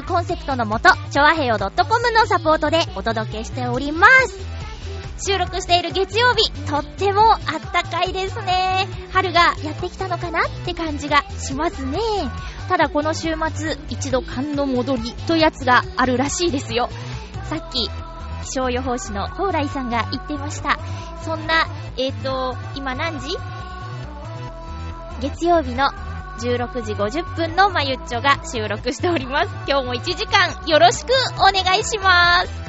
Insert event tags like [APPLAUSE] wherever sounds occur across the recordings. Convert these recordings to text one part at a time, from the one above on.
いうコンセプトのもと、ちょわへよ .com のサポートでお届けしております。収録している月曜日、とってもあったかいですね。春がやってきたのかなって感じがしますね。ただこの週末、一度寒の戻りとやつがあるらしいですよ。さっき、気象予報士の蓬莱さんが言ってました。そんな、えっ、ー、と、今何時？月曜日の16時50分のまゆっちょが収録しております。今日も1時間よろしくお願いします。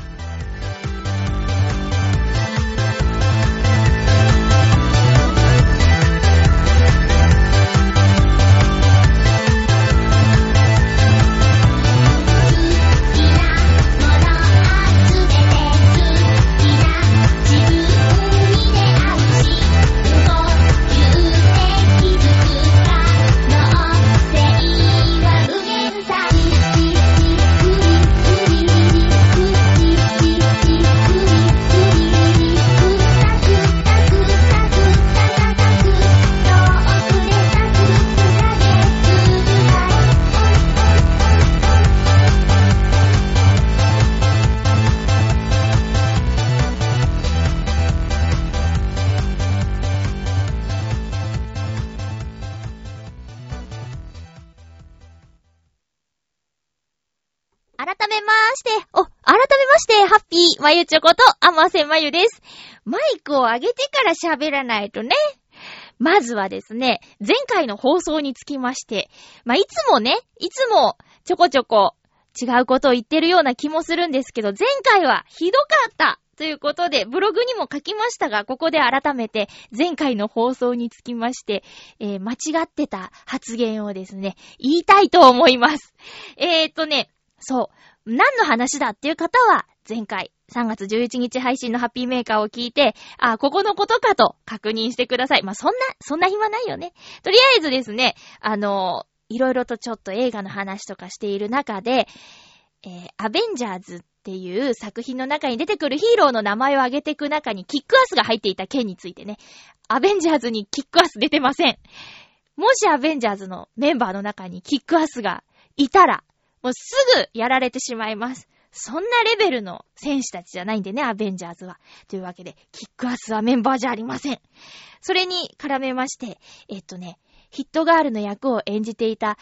まゆちょこと、あませまゆです。マイクを上げてから喋らないとね。まずはですね、前回の放送につきまして、まあ、いつもね、いつもちょこちょこ違うことを言ってるような気もするんですけど、前回はひどかったということで、ブログにも書きましたが、ここで改めて前回の放送につきまして、えー、間違ってた発言をですね、言いたいと思います。えーっとね、そう、何の話だっていう方は、前回3月11日配信のハッピーメーカーを聞いて、あ、ここのことかと確認してください。まあ、そんな、そんな暇ないよね。とりあえずですね、あの、いろいろとちょっと映画の話とかしている中で、えー、アベンジャーズっていう作品の中に出てくるヒーローの名前を挙げていく中にキックアスが入っていた件についてね、アベンジャーズにキックアス出てません。もしアベンジャーズのメンバーの中にキックアスがいたら、もうすぐやられてしまいます。そんなレベルの選手たちじゃないんでね、アベンジャーズは。というわけで、キックアスはメンバーじゃありません。それに絡めまして、えっとね、ヒットガールの役を演じていた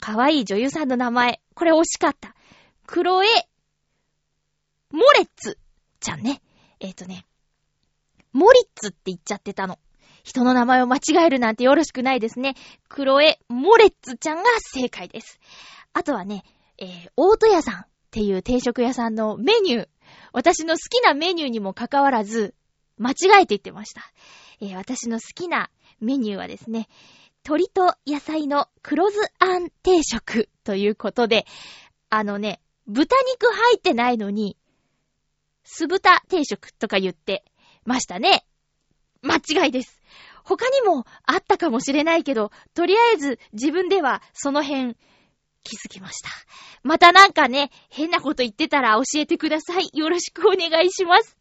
可愛い女優さんの名前、これ惜しかった。クロエ、モレッツちゃんね。えっとね、モリッツって言っちゃってたの。人の名前を間違えるなんてよろしくないですね。クロエ・モレッツちゃんが正解です。あとはね、えー、大戸屋さん。っていう定食屋さんのメニュー、私の好きなメニューにもかかわらず、間違えて言ってました。えー、私の好きなメニューはですね、鶏と野菜の黒酢あん定食ということで、あのね、豚肉入ってないのに、酢豚定食とか言ってましたね。間違いです。他にもあったかもしれないけど、とりあえず自分ではその辺気づきました。またなんかね、変なこと言ってたら教えてください。よろしくお願いします。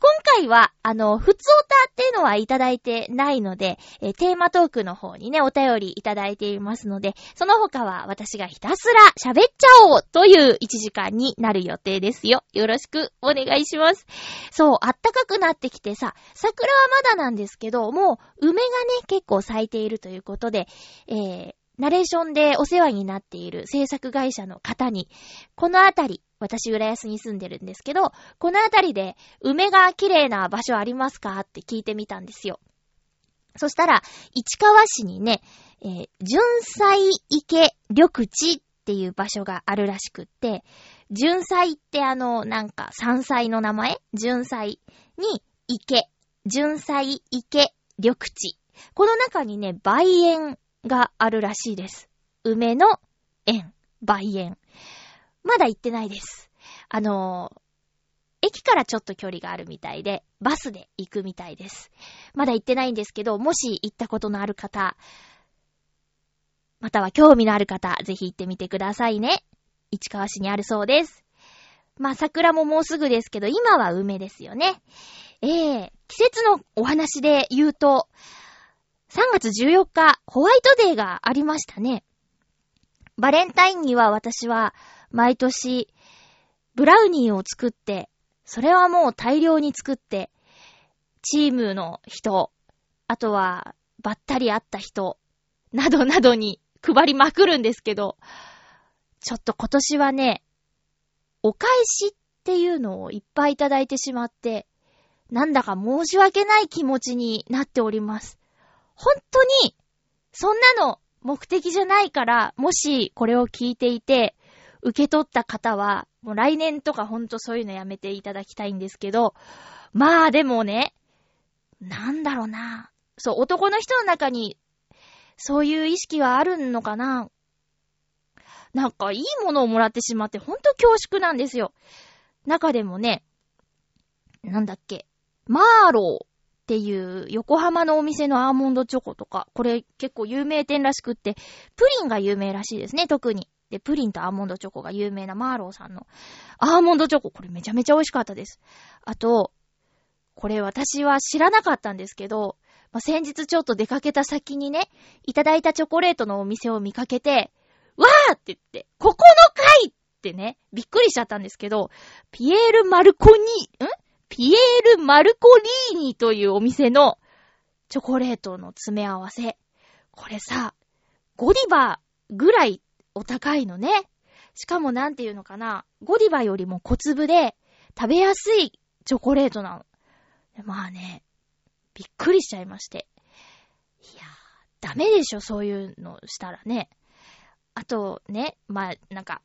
今回は、あの、ふつおたっていうのはいただいてないので、えテーマトークの方にね、お便りいただいていますので、その他は私がひたすら喋っちゃおうという1時間になる予定ですよ。よろしくお願いします。そう、あったかくなってきてさ、桜はまだなんですけど、もう梅がね、結構咲いているということで、えー、ナレーションでお世話になっている制作会社の方に、このあたり、私浦安に住んでるんですけど、このあたりで梅が綺麗な場所ありますかって聞いてみたんですよ。そしたら、市川市にね、えー、純菜池緑地っていう場所があるらしくって、純菜ってあの、なんか山菜の名前？純菜に池、純菜池緑地。この中にね、梅園があるらしいです。梅の園、梅園。まだ行ってないです。あのー、駅からちょっと距離があるみたいで、バスで行くみたいです。まだ行ってないんですけど、もし行ったことのある方、または興味のある方、ぜひ行ってみてくださいね。市川市にあるそうです。まあ、桜ももうすぐですけど、今は梅ですよね。ええー、季節のお話で言うと、3月14日、ホワイトデーがありましたね。バレンタインには私は毎年ブラウニーを作って、それはもう大量に作って、チームの人、あとはばったり会った人、などなどに配りまくるんですけど、ちょっと今年はね、お返しっていうのをいっぱいいただいてしまって、なんだか申し訳ない気持ちになっております。本当に、そんなの目的じゃないから、もしこれを聞いていて、受け取った方は、もう来年とかほんとそういうのやめていただきたいんですけど、まあでもね、なんだろうな。そう、男の人の中に、そういう意識はあるのかななんかいいものをもらってしまってほんと恐縮なんですよ。中でもね、なんだっけ、マーローっていう横浜のお店のアーモンドチョコとか、これ結構有名店らしくって、プリンが有名らしいですね、特に。で、プリンとアーモンドチョコが有名なマーローさんのアーモンドチョコ、これめちゃめちゃ美味しかったです。あと、これ私は知らなかったんですけど、まあ、先日ちょっと出かけた先にね、いただいたチョコレートのお店を見かけて、わーって言って、ここの回ってね、びっくりしちゃったんですけど、ピエール・マルコニー、ん？ピエール・マルコリーニというお店のチョコレートの詰め合わせ。これさ、ゴディバぐらいお高いのね。しかもなんていうのかな、ゴディバよりも小粒で食べやすいチョコレートなの。まあね、びっくりしちゃいまして。いやー、ダメでしょ、そういうのしたらね。あとね、まあ、なんか、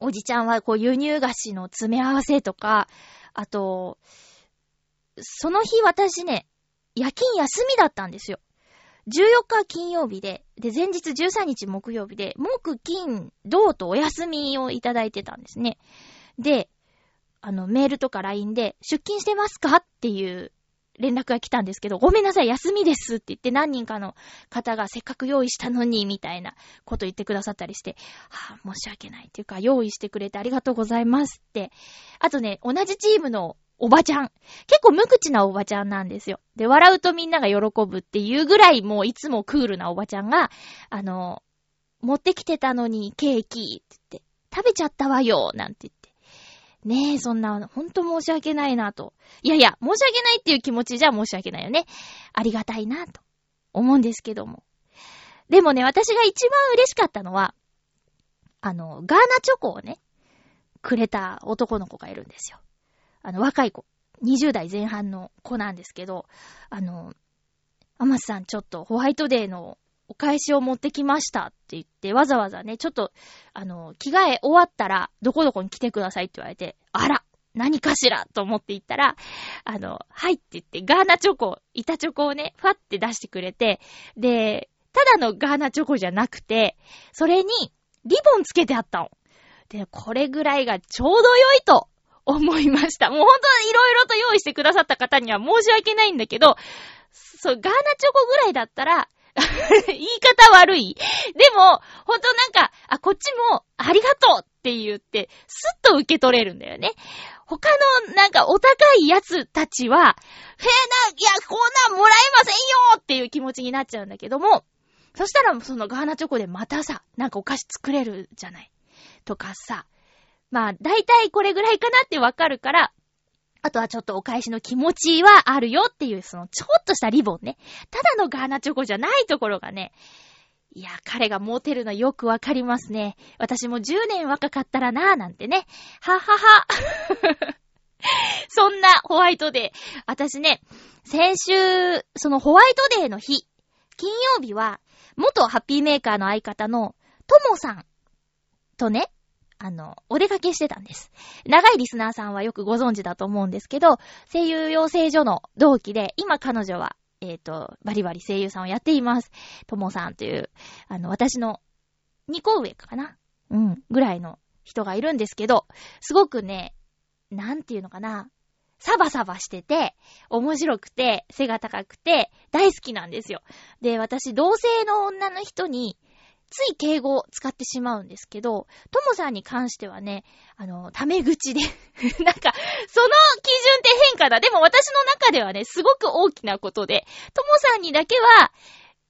おじちゃんはこう輸入菓子の詰め合わせとか、あと、その日私ね、夜勤休みだったんですよ。14日金曜日で、で、前日13日木曜日で、木、金、銅とお休みをいただいてたんですね。で、あの、メールとか LINE で、出勤してますか？っていう連絡が来たんですけど、ごめんなさい、休みですって言って何人かの方がせっかく用意したのに、みたいなこと言ってくださったりして、はぁ、申し訳ないっていうか、用意してくれてありがとうございますって。あとね、同じチームのおばちゃん。結構無口なおばちゃんなんですよ。で、笑うとみんなが喜ぶっていうぐらいもういつもクールなおばちゃんが、あの、持ってきてたのにケーキって言って、食べちゃったわよなんて言って。ねえ、そんな、ほんと申し訳ないなと。いやいや、申し訳ないっていう気持ちじゃ申し訳ないよね。ありがたいなと思うんですけども。でもね、私が一番嬉しかったのは、あの、ガーナチョコをね、くれた男の子がいるんですよ。あの、若い子。20代前半の子なんですけど、あの、アマスさんちょっとホワイトデーのお返しを持ってきましたって言って、わざわざね、ちょっと、あの、着替え終わったら、どこどこに来てくださいって言われて、あら何かしらと思って行ったら、あの、はいって言って、ガーナチョコ、板チョコをね、ファって出してくれて、で、ただのガーナチョコじゃなくて、それに、リボンつけてあったの。で、これぐらいがちょうど良いと思いました。もう本当に色々と用意してくださった方には申し訳ないんだけど、そう、ガーナチョコぐらいだったら、[LAUGHS] 言い方悪いでも、ほんとなんか、あ、こっちも、ありがとうって言って、スッと受け取れるんだよね。他の、なんか、お高いやつたちは、へえな、いや、こんなんもらえませんよっていう気持ちになっちゃうんだけども、そしたら、そのガーナチョコでまたさ、なんかお菓子作れるじゃない。とかさ、まあ、だいたいこれぐらいかなってわかるから、あとはちょっとお返しの気持ちはあるよっていう、そのちょっとしたリボンね。ただのガーナチョコじゃないところがね、いや、彼がモテるのよくわかりますね。私も10年若かったらなぁなんてね。はっはっは。[LAUGHS] そんなホワイトデー。私ね、先週、そのホワイトデーの日、金曜日は、元ハッピーメーカーの相方のともさんとね、あの、お出かけしてたんです。長いリスナーさんはよくご存知だと思うんですけど、声優養成所の同期で、今彼女は、えっ、ー、と、バリバリ声優さんをやっています。ともさんという、あの、私の2個上かな？うん、ぐらいの人がいるんですけど、すごくね、なんていうのかな、サバサバしてて、面白くて、背が高くて、大好きなんですよ。で、私、同性の女の人に、つい敬語を使ってしまうんですけど、ともさんに関してはね、あの、タメ口で [LAUGHS] なんか、その基準って変化だ。でも私の中ではね、すごく大きなことで、ともさんにだけは、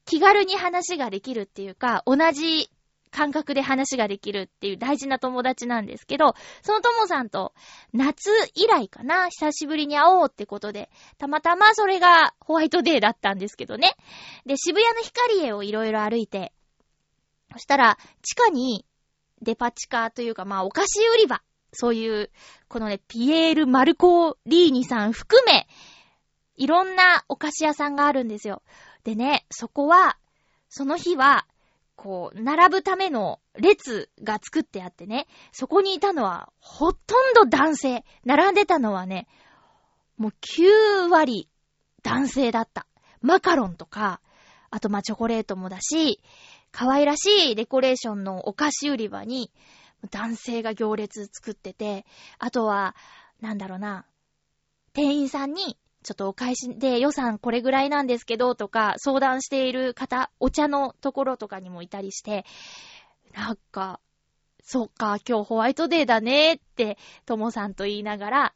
気軽に話ができるっていうか、同じ感覚で話ができるっていう大事な友達なんですけど、そのともさんと夏以来かな、久しぶりに会おうってことで、たまたまそれがホワイトデーだったんですけどね。で、渋谷の光栄をいろいろ歩いて、そしたら、地下にデパ地下というか、まあ、お菓子売り場、そういう、このね、ピエール・マルコリーニさん含め、いろんなお菓子屋さんがあるんですよ。でね、そこは、その日は、こう、並ぶための列が作ってあってね、そこにいたのは、ほとんど男性。並んでたのはね、もう9割男性だった。マカロンとか、あとまあチョコレートもだし、可愛らしいデコレーションのお菓子売り場に、男性が行列作ってて、あとは、なんだろうな、店員さんに、ちょっとお返しで予算これぐらいなんですけどとか相談している方、お茶のところとかにもいたりして、なんか、そっか、今日ホワイトデーだねって、ともさんと言いながら、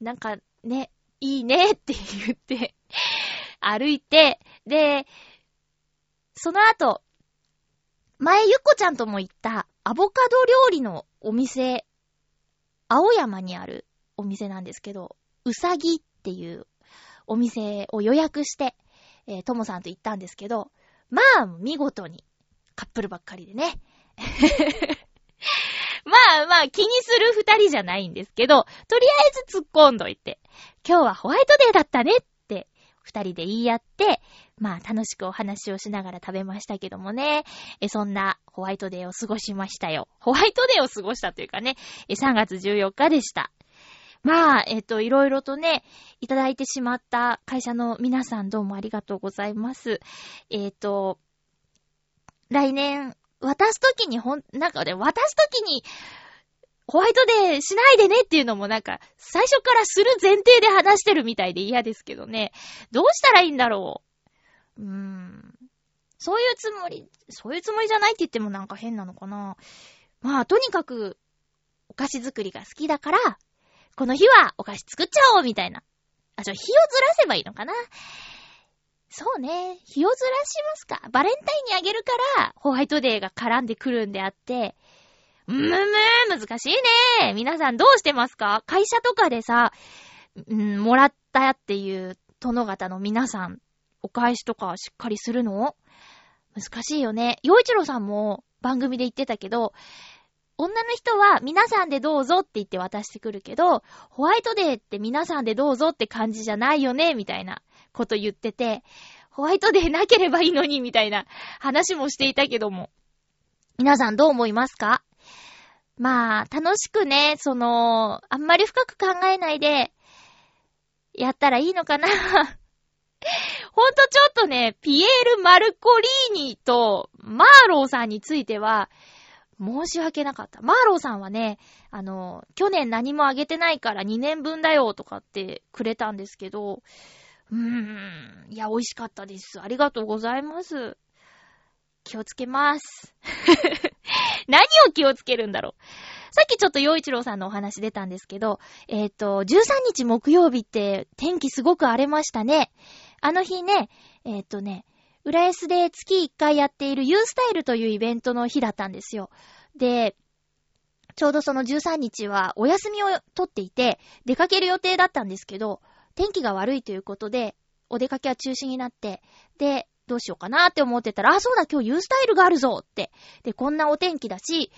なんかね、いいねって言って歩いて、で、その後、前ゆっこちゃんとも行ったアボカド料理のお店、青山にあるお店なんですけど、うさぎっていうお店を予約して、えー、ともさんと行ったんですけど、まあ、見事にカップルばっかりでね。[LAUGHS] まあまあ気にする二人じゃないんですけど、とりあえず突っ込んどいて、今日はホワイトデーだったねっ二人で言い合って、まあ楽しくお話をしながら食べましたけどもね。え、そんなホワイトデーを過ごしましたよ。ホワイトデーを過ごしたというかね、え、3月14日でした。まあ、えっと、いろいろとね、いただいてしまった会社の皆さんどうもありがとうございます。えっと、来年、渡すときにほん、なんかね、渡すときに、ホワイトデーしないでねっていうのもなんか、最初からする前提で話してるみたいで嫌ですけどね。どうしたらいいんだろう？うーん。そういうつもり、そういうつもりじゃないって言ってもなんか変なのかな。まあ、とにかく、お菓子作りが好きだから、この日はお菓子作っちゃおうみたいな。あ、ちょ、日をずらせばいいのかな？そうね。日をずらしますか。バレンタインにあげるから、ホワイトデーが絡んでくるんであって、むむー、難しいね。皆さん。どうしてますか会社とかでさ、ん。もらったっていう殿方の皆さん。お返しとかしっかりするの難しいよね。洋一郎さん。も番組で言ってたけど、女の人は皆さん。でどうぞって言って渡してくるけど、ホワイトデーって皆さん。でどうぞって感じじゃないよね、みたいなこと言ってて、ホワイトデーなければいいのに、みたいな話もしていたけども。皆さん。どう思いますかまあ、楽しくね、その、あんまり深く考えないで、やったらいいのかな [LAUGHS] ほんとちょっとね、ピエール・マルコリーニとマーローさんについては、申し訳なかった。マーローさんはね、あの、去年何もあげてないから2年分だよとかってくれたんですけど、うーん、いや、美味しかったです。ありがとうございます。気をつけます。[LAUGHS] 何を気をつけるんだろう。さっきちょっと洋一郎さんのお話出たんですけど、えっ、ー、と、13日木曜日って天気すごく荒れましたね。あの日ね、えっ、ー、とね、浦安で月1回やっている U スタイルというイベントの日だったんですよ。で、ちょうどその13日はお休みを取っていて、出かける予定だったんですけど、天気が悪いということで、お出かけは中止になって、で、どうしようかなって思ってたら、あ、そうだ、今日 U スタイルがあるぞって。で、こんなお天気だし、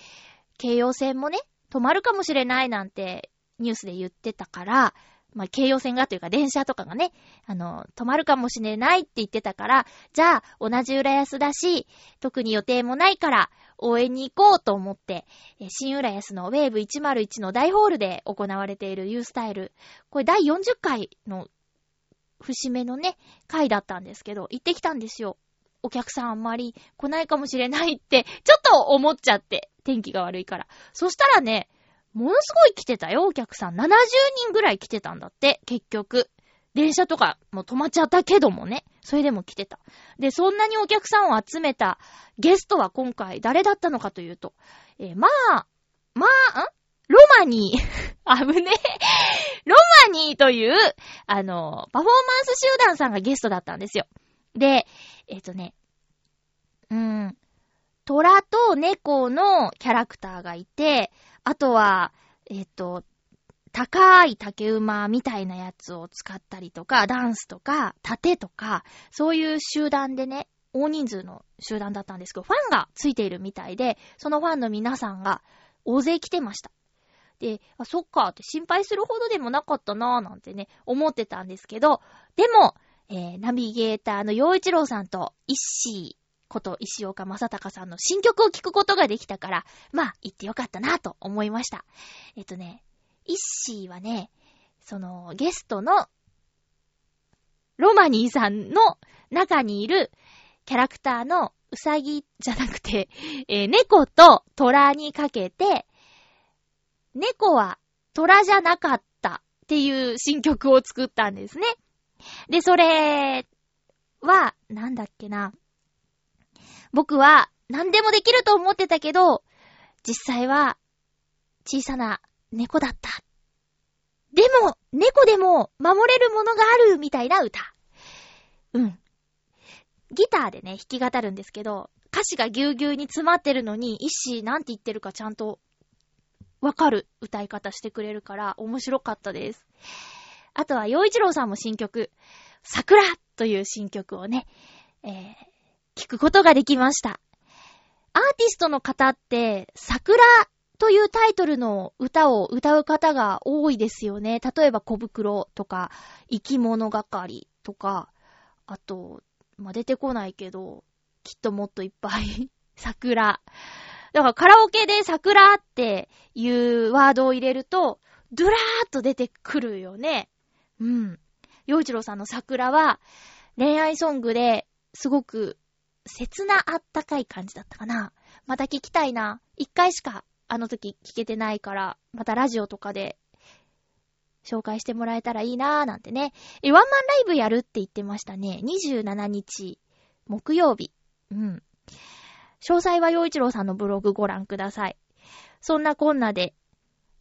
京葉線もね、止まるかもしれないなんてニュースで言ってたから、まあ、京葉線がというか電車とかがね、あの、止まるかもしれないって言ってたから、じゃあ、同じ浦安だし、特に予定もないから、応援に行こうと思って、新浦安のウェーブ101の大ホールで行われている U スタイル。これ第40回の節目のね、回だったんですけど、行ってきたんですよ。お客さんあんまり来ないかもしれないって、ちょっと思っちゃって。天気が悪いから。そしたらね、ものすごい来てたよ、お客さん。70人ぐらい来てたんだって、結局。電車とかも止まっちゃったけどもね。それでも来てた。で、そんなにお客さんを集めたゲストは今回誰だったのかというと、えー、まあ、まあ、ん？ロマニー。[LAUGHS] あぶねロマニーという、あの、パフォーマンス集団さんがゲストだったんですよ。で、えっ、ー、とね、うーん、虎と猫のキャラクターがいて、あとは、えっ、ー、と、高い竹馬みたいなやつを使ったりとか、ダンスとか、盾とか、そういう集団でね、大人数の集団だったんですけど、ファンがついているみたいで、そのファンの皆さんが大勢来てました。で、あ、そっかって心配するほどでもなかったなぁなんてね、思ってたんですけど、でも、えー、ナビゲーターの洋一郎さんと、一ーこと石岡正隆さんの新曲を聴くことができたから、まあ、行ってよかったなぁと思いました。えっとね、イッシーはね、その、ゲストの、ロマニーさんの中にいるキャラクターのうさぎじゃなくて、えー、猫と虎にかけて、猫は虎じゃなかったっていう新曲を作ったんですね。で、それは、なんだっけな。僕は何でもできると思ってたけど、実際は小さな猫だった。でも、猫でも守れるものがあるみたいな歌。うん。ギターでね、弾き語るんですけど、歌詞がぎゅうぎゅうに詰まってるのに、一子なんて言ってるかちゃんとわかる歌い方してくれるから面白かったです。あとは、洋一郎さんも新曲、桜という新曲をね、えー、聞くことができました。アーティストの方って、桜というタイトルの歌を歌う方が多いですよね。例えば小袋とか、生き物係とか、あと、まあ、出てこないけど、きっともっといっぱい桜。だからカラオケで桜っていうワードを入れると、ドゥラーっと出てくるよね。うん。洋一郎さんの桜は、恋愛ソングですごく切なあったかい感じだったかな。また聞きたいな。一回しかあの時聞けてないから、またラジオとかで紹介してもらえたらいいなーなんてね。え、ワンマンライブやるって言ってましたね。27日、木曜日。うん。詳細は洋一郎さんのブログご覧ください。そんなこんなで、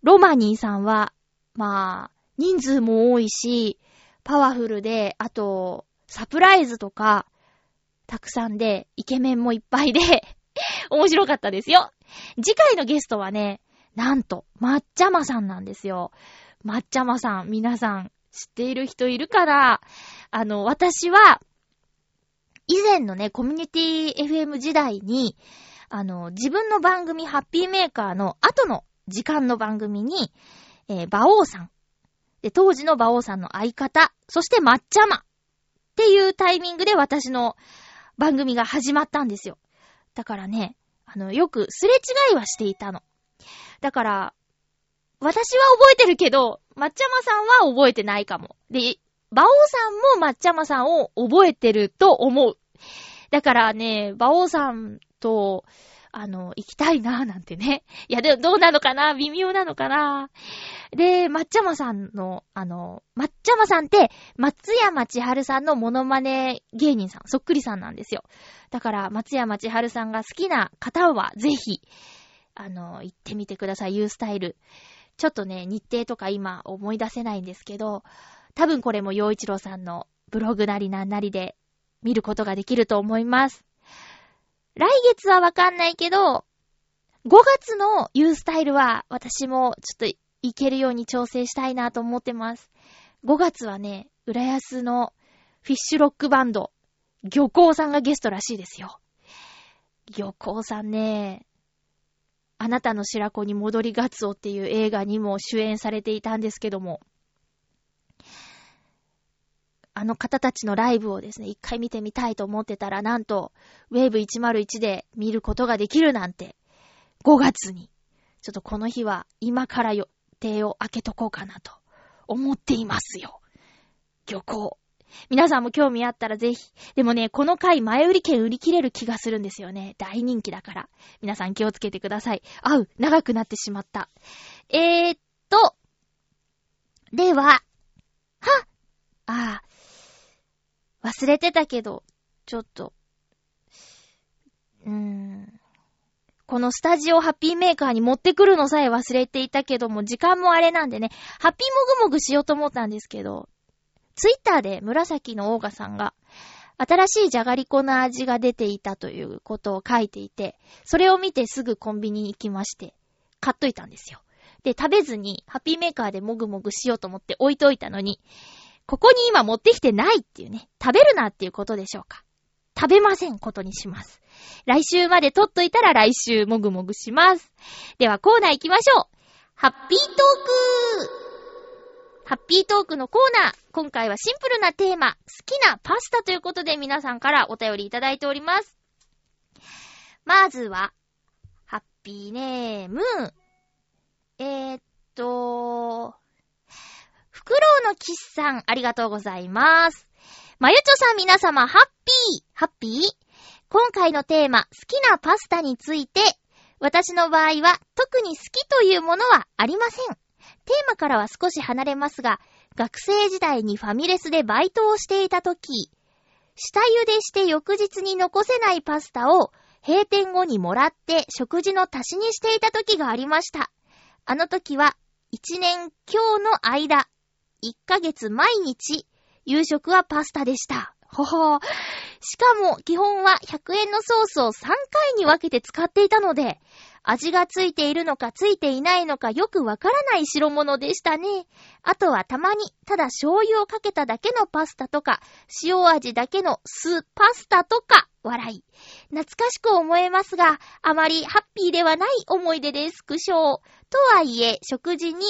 ロマニーさんは、まあ、人数も多いし、パワフルで、あと、サプライズとか、たくさんで、イケメンもいっぱいで [LAUGHS] 面白かったですよ。次回のゲストはね、なんと、抹茶まさんなんですよ。抹茶まさん、皆さん、知っている人いるかな？あの、私は、以前のね、コミュニティ FM 時代に、あの、自分の番組、ハッピーメーカーの後の時間の番組に、えー、馬王さん。で、当時の馬王さんの相方、そして抹茶まっていうタイミングで私の番組が始まったんですよ。だからね、あの、よくすれ違いはしていたの。だから、私は覚えてるけど、抹茶まさんは覚えてないかも。で、馬王さんも抹茶まさんを覚えてると思う。だからね、馬王さんと、あの、行きたいなぁなんてね。[LAUGHS] いや、でもどうなのかな？微妙なのかな？で、抹茶まさんの、あの、抹茶まさんって、松山千春さんのモノマネ芸人さん、そっくりさんなんですよ。だから、松山千春さんが好きな方は、ぜひ、あの、行ってみてください、ユースタイル。ちょっとね、日程とか今思い出せないんですけど、多分これも洋一郎さんのブログなりなんなりで見ることができると思います。来月はわかんないけど、5月のユースタイルは私もちょっと行けるように調整したいなと思ってます。5月はね、浦安のフィッシュロックバンド、漁港さんがゲストらしいですよ。漁港さんね、あなたの白子に戻りガツオっていう映画にも主演されていたんですけども、あの方たちのライブをですね、一回見てみたいと思ってたら、なんと、ウェーブ101で見ることができるなんて、5月に、ちょっとこの日は今から予定を開けとこうかなと思っていますよ。漁港。皆さんも興味あったらぜひ。でもね、この回前売り券売り切れる気がするんですよね。大人気だから。皆さん気をつけてください。あう、長くなってしまった。えー、っと。では、はっああ忘れてたけど、ちょっと、うーん。このスタジオハッピーメーカーに持ってくるのさえ忘れていたけども、時間もあれなんでね、ハッピーもぐもぐしようと思ったんですけど、ツイッターで紫のオーガさんが、新しいじゃがりこの味が出ていたということを書いていて、それを見てすぐコンビニに行きまして、買っといたんですよ。で、食べずに、ハッピーメーカーでもぐもぐしようと思って置いといたのに、ここに今持ってきてないっていうね、食べるなっていうことでしょうか。食べませんことにします。来週まで取っといたら来週もぐもぐします。ではコーナー行きましょう。ハッピートークハッピートークのコーナー。今回はシンプルなテーマ、好きなパスタということで皆さんからお便りいただいております。まずは、ハッピーネーム、えー、っと、フクロウのキスさん、ありがとうございます。まゆちょさん皆様、ハッピーハッピー？今回のテーマ、好きなパスタについて、私の場合は特に好きというものはありません。テーマからは少し離れますが、学生時代にファミレスでバイトをしていたとき、下茹でして翌日に残せないパスタを閉店後にもらって食事の足しにしていたときがありました。あの時は1年今日の間、1ヶ月毎日、夕食はパスタでした。ほほー。しかも、基本は100円のソースを3回に分けて使っていたので、味がついているのかついていないのかよくわからない代物でしたね。あとはたまに、ただ醤油をかけただけのパスタとか、塩味だけの酢パスタとか、笑い。懐かしく思えますが、あまりハッピーではない思い出です。苦笑。とはいえ、食事に、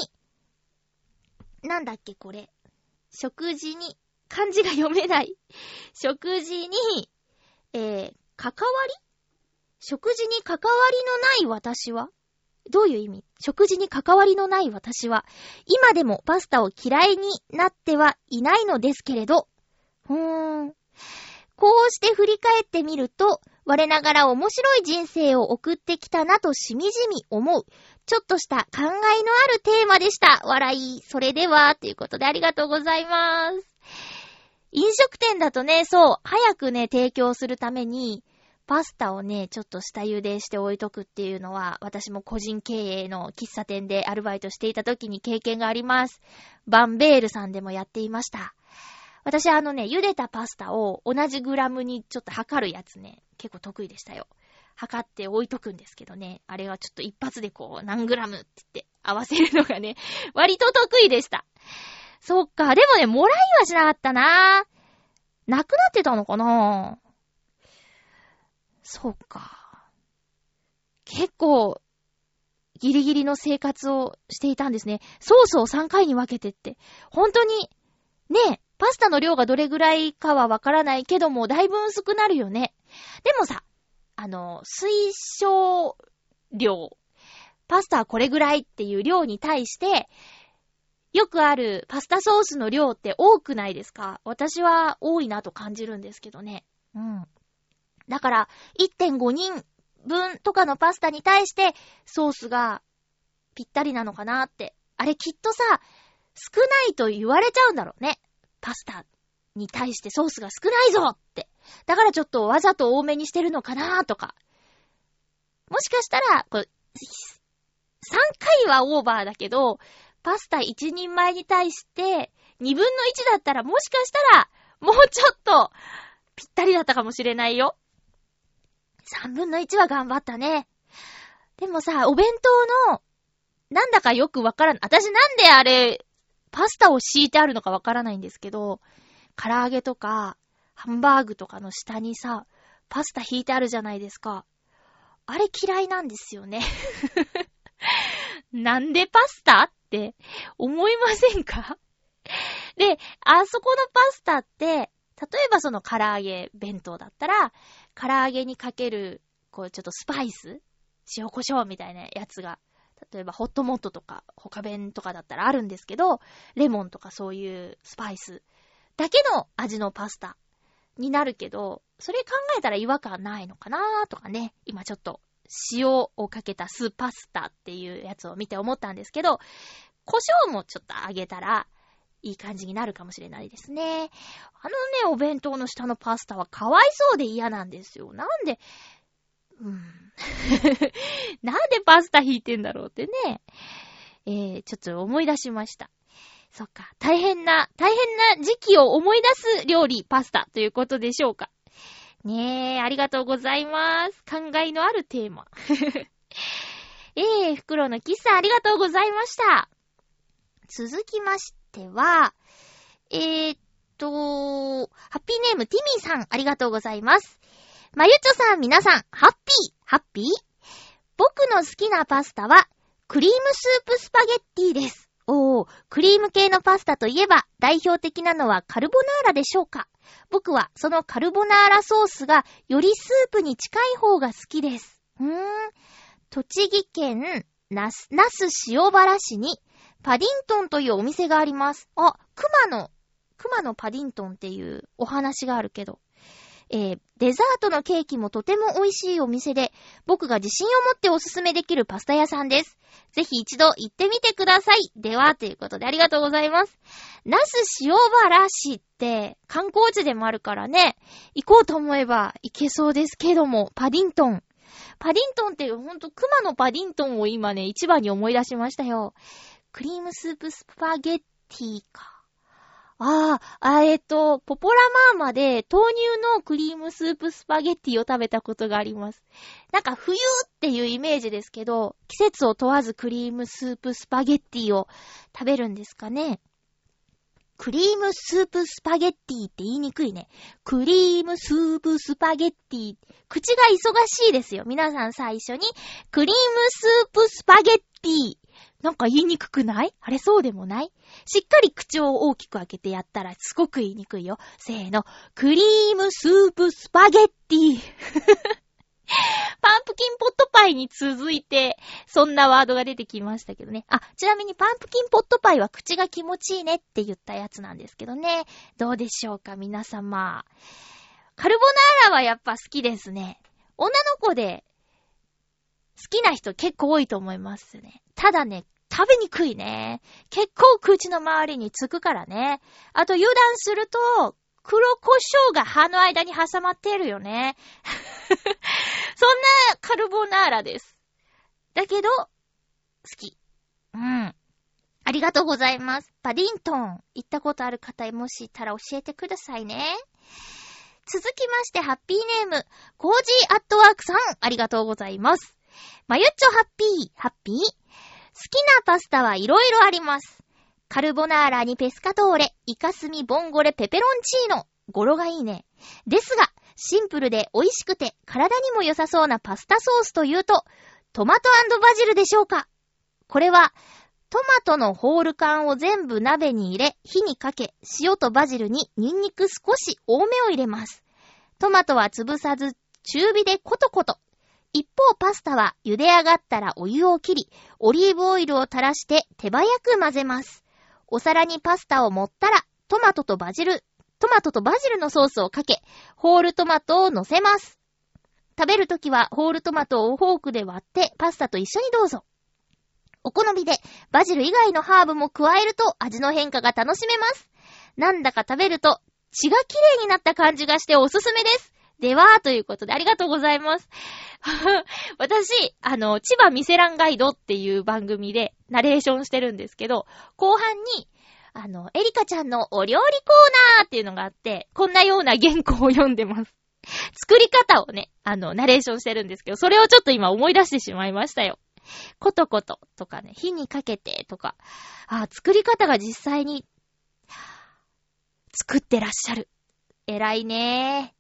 なんだっけこれ。食事に漢字が読めない。食事に、えー、関わり？食事に関わりのない私は？どういう意味？食事に関わりのない私は、今でもパスタを嫌いになってはいないのですけれど、ふーん。こうして振り返ってみると、我ながら面白い人生を送ってきたなとしみじみ思う、ちょっとした考えのあるテーマでした。笑い。それでは、ということでありがとうございます。飲食店だとね、そう、早くね、提供するために、パスタをね、ちょっと下茹でして置いとくっていうのは、私も個人経営の喫茶店でアルバイトしていた時に経験があります。バンベールさんでもやっていました。私あのね、茹でたパスタを同じグラムにちょっと測るやつね、結構得意でしたよ。測って置いとくんですけどね、あれはちょっと一発でこう、何グラムって言って合わせるのがね、[LAUGHS] 割と得意でした。そっか。でもね、もらいはしなかったななくなってたのかなそっか。結構、ギリギリの生活をしていたんですね。ソースを3回に分けてって。本当に、ねえパスタの量がどれぐらいかはわからないけども、だいぶ薄くなるよね。でもさ、あの、推奨量、パスタはこれぐらいっていう量に対して、よくあるパスタソースの量って多くないですか？私は多いなと感じるんですけどね。うん。だから、1.5人分とかのパスタに対してソースがぴったりなのかなって。あれきっとさ、少ないと言われちゃうんだろうね。パスタに対してソースが少ないぞって。だからちょっとわざと多めにしてるのかなとか。もしかしたら、こう、3回はオーバーだけど、パスタ1人前に対して、2分の1だったらもしかしたら、もうちょっと、ぴったりだったかもしれないよ。3分の1は頑張ったね。でもさ、お弁当の、なんだかよくわからん。私なんであれ、パスタを敷いてあるのかわからないんですけど、唐揚げとか、ハンバーグとかの下にさ、パスタ引いてあるじゃないですか。あれ嫌いなんですよね。[LAUGHS] なんでパスタって思いませんか？で、あそこのパスタって、例えばその唐揚げ弁当だったら、唐揚げにかける、こうちょっとスパイス塩胡椒みたいなやつが、例えばホットモットとか他弁とかだったらあるんですけど、レモンとかそういうスパイスだけの味のパスタになるけど、それ考えたら違和感ないのかなとかね、今ちょっと塩をかけたスパスタっていうやつを見て思ったんですけど、胡椒もちょっとあげたらいい感じになるかもしれないですね。あのね、お弁当の下のパスタはかわいそうで嫌なんですよ。なんで、うん。[LAUGHS] なんでパスタ引いてんだろうってね。えー、ちょっと思い出しました。そっか。大変な、大変な時期を思い出す料理、パスタということでしょうか。ねえ、ありがとうございます。考えのあるテーマ。[LAUGHS] えー、袋のキスありがとうございました。続きましては、えー、っと、ハッピーネームティミーさん、ありがとうございます。まゆちょさん、皆さん、ハッピー、ハッピー？僕の好きなパスタは、クリームスープスパゲッティです。おー、クリーム系のパスタといえば、代表的なのはカルボナーラでしょうか？僕はそのカルボナーラソースがよりスープに近い方が好きです。うーん。栃木県那須塩原市にパディントンというお店があります。あ、熊の、熊のパディントンっていうお話があるけど。えー、デザートのケーキもとても美味しいお店で、僕が自信を持っておすすめできるパスタ屋さんです。ぜひ一度行ってみてください。では、ということでありがとうございます。那須塩原市って観光地でもあるからね、行こうと思えば行けそうですけども、パディントン。パディントンってほんと熊のパディントンを今ね、一番に思い出しましたよ。クリームスープスパゲッティか。ああ、えっ、と、ポポラマーマで豆乳のクリームスープスパゲッティを食べたことがあります。なんか冬っていうイメージですけど、季節を問わずクリームスープスパゲッティを食べるんですかね。クリームスープスパゲッティって言いにくいね。クリームスープスパゲッティ。口が忙しいですよ。皆さん最初に、クリームスープスパゲッティ。なんか言いにくくない？あれそうでもない？しっかり口を大きく開けてやったらすごく言いにくいよ。せーの。クリームスープスパゲッティ。パンプキンポットパイに続いて、そんなワードが出てきましたけどね。あ、ちなみにパンプキンポットパイは口が気持ちいいねって言ったやつなんですけどね。どうでしょうか、皆様。カルボナーラはやっぱ好きですね。女の子で好きな人結構多いと思いますね。ただね、食べにくいね。結構口の周りにつくからね。あと油断すると、黒胡椒が歯の間に挟まってるよね。[LAUGHS] そんなカルボナーラです。だけど、好き。うん。ありがとうございます。パディントン。行ったことある方もしいたら教えてくださいね。続きまして、ハッピーネーム、コージーアットワークさん、ありがとうございます。まゆっちょハッピー、ハッピー好きなパスタはいろいろあります。カルボナーラにペスカトーレ、イカスミ、ボンゴレ、ペペロンチーノ。語呂がいいね。ですが、シンプルで美味しくて体にも良さそうなパスタソースというと、トマトバジルでしょうかこれは、トマトのホール缶を全部鍋に入れ、火にかけ、塩とバジルにニンニク少し多めを入れます。トマトは潰さず、中火でコトコト。一方パスタは茹で上がったらお湯を切り、オリーブオイルを垂らして手早く混ぜます。お皿にパスタを盛ったら、トマトとバジル、トマトとバジルのソースをかけ、ホールトマトを乗せます。食べるときはホールトマトをフォークで割ってパスタと一緒にどうぞ。お好みでバジル以外のハーブも加えると味の変化が楽しめます。なんだか食べると血が綺麗になった感じがしておすすめです。では、ということでありがとうございます。[LAUGHS] 私、あの、千葉ミセランガイドっていう番組でナレーションしてるんですけど、後半に、あの、エリカちゃんのお料理コーナーっていうのがあって、こんなような原稿を読んでます。[LAUGHS] 作り方をね、あの、ナレーションしてるんですけど、それをちょっと今思い出してしまいましたよ。ことこととかね、火にかけてとか、あ、作り方が実際に作ってらっしゃる。偉いね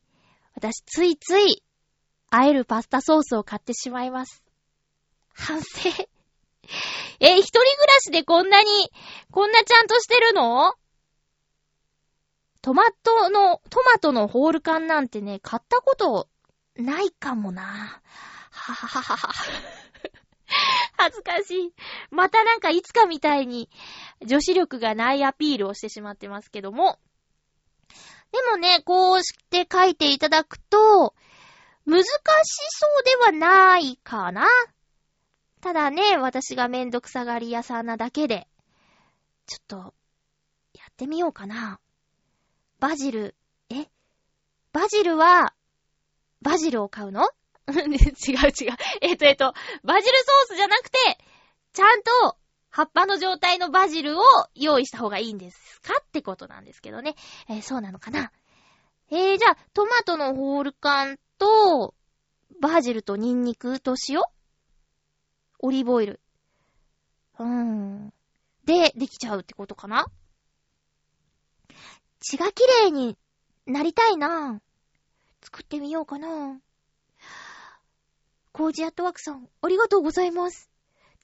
私ついつい、会えるパスタソースを買ってしまいます。反省。[LAUGHS] え、一人暮らしでこんなに、こんなちゃんとしてるの？トマトの、トマトのホール缶なんてね、買ったことないかもな。ははははは。[LAUGHS] 恥ずかしい。またなんかいつかみたいに女子力がないアピールをしてしまってますけども。でもね、こうして書いていただくと、難しそうではないかな。ただね、私がめんどくさがり屋さんなだけで、ちょっと、やってみようかな。バジル、え？バジルは、バジルを買うの？[LAUGHS] 違う違う。えっ、とえっ、と、バジルソースじゃなくて、ちゃんと葉っぱの状態のバジルを用意した方がいいんですかってことなんですけどね。えー、そうなのかなえー、じゃあ、トマトのホール缶と、バジルとニンニクと塩？オリーブオイル。うーん。で、できちゃうってことかな？血が綺麗になりたいな作ってみようかなコージアットワークさん、ありがとうございます。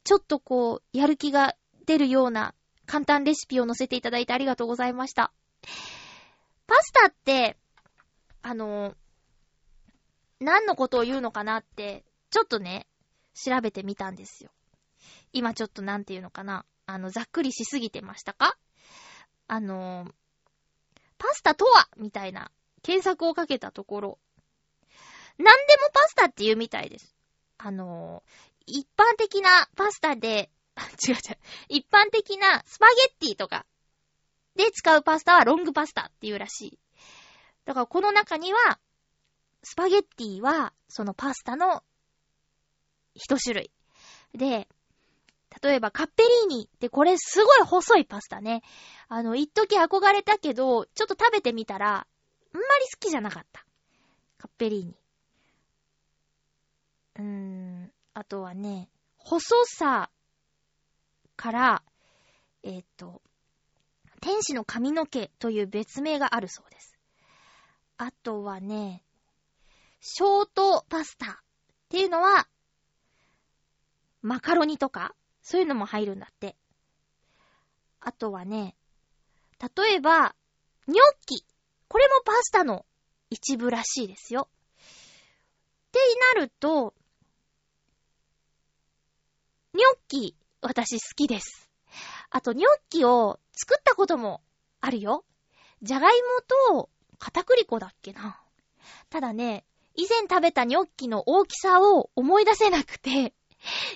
ちょっとこう、やる気が出るような簡単レシピを載せていただいてありがとうございました。パスタって、あの、何のことを言うのかなって、ちょっとね、調べてみたんですよ。今ちょっとなんて言うのかな。あの、ざっくりしすぎてましたか？あの、パスタとはみたいな検索をかけたところ、何でもパスタって言うみたいです。あの、一般的なパスタで、[LAUGHS] 違う違う、一般的なスパゲッティとかで使うパスタはロングパスタっていうらしい。だからこの中には、スパゲッティはそのパスタの一種類。で、例えばカッペリーニってこれすごい細いパスタね。あの、一時憧れたけど、ちょっと食べてみたら、あんまり好きじゃなかった。カッペリーニ。うーん、あとはね、細さから、えっ、ー、と、天使の髪の毛という別名があるそうです。あとはね、ショートパスタっていうのは、マカロニとか、そういうのも入るんだって。あとはね、例えば、ニョッキ。これもパスタの一部らしいですよ。ってなると、ニョッキ、私好きです。あと、ニョッキを作ったこともあるよ。じゃがいもと片栗粉だっけな。ただね、以前食べたニョッキの大きさを思い出せなくて、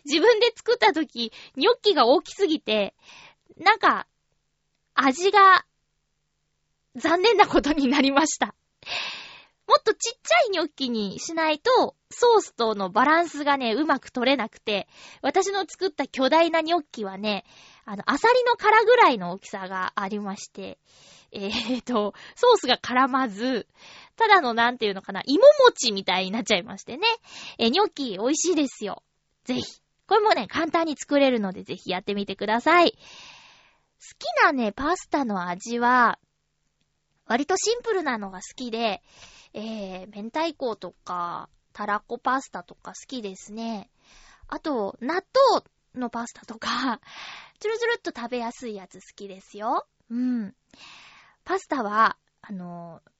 自分で作った時、ニョッキが大きすぎて、なんか、味が、残念なことになりました。もっとちっちゃいニョッキにしないと、ソースとのバランスがね、うまく取れなくて、私の作った巨大なニョッキはね、あの、アサリの殻ぐらいの大きさがありまして、えーと、ソースが絡まず、ただのなんていうのかな、芋餅みたいになっちゃいましてね。え、ニョッキ美味しいですよ。ぜひ。これもね、簡単に作れるのでぜひやってみてください。好きなね、パスタの味は、割とシンプルなのが好きで、えー、明太子とか、たらこパスタとか好きですね。あと、納豆のパスタとか、つるつるっと食べやすいやつ好きですよ。うん。パスタは、あのー、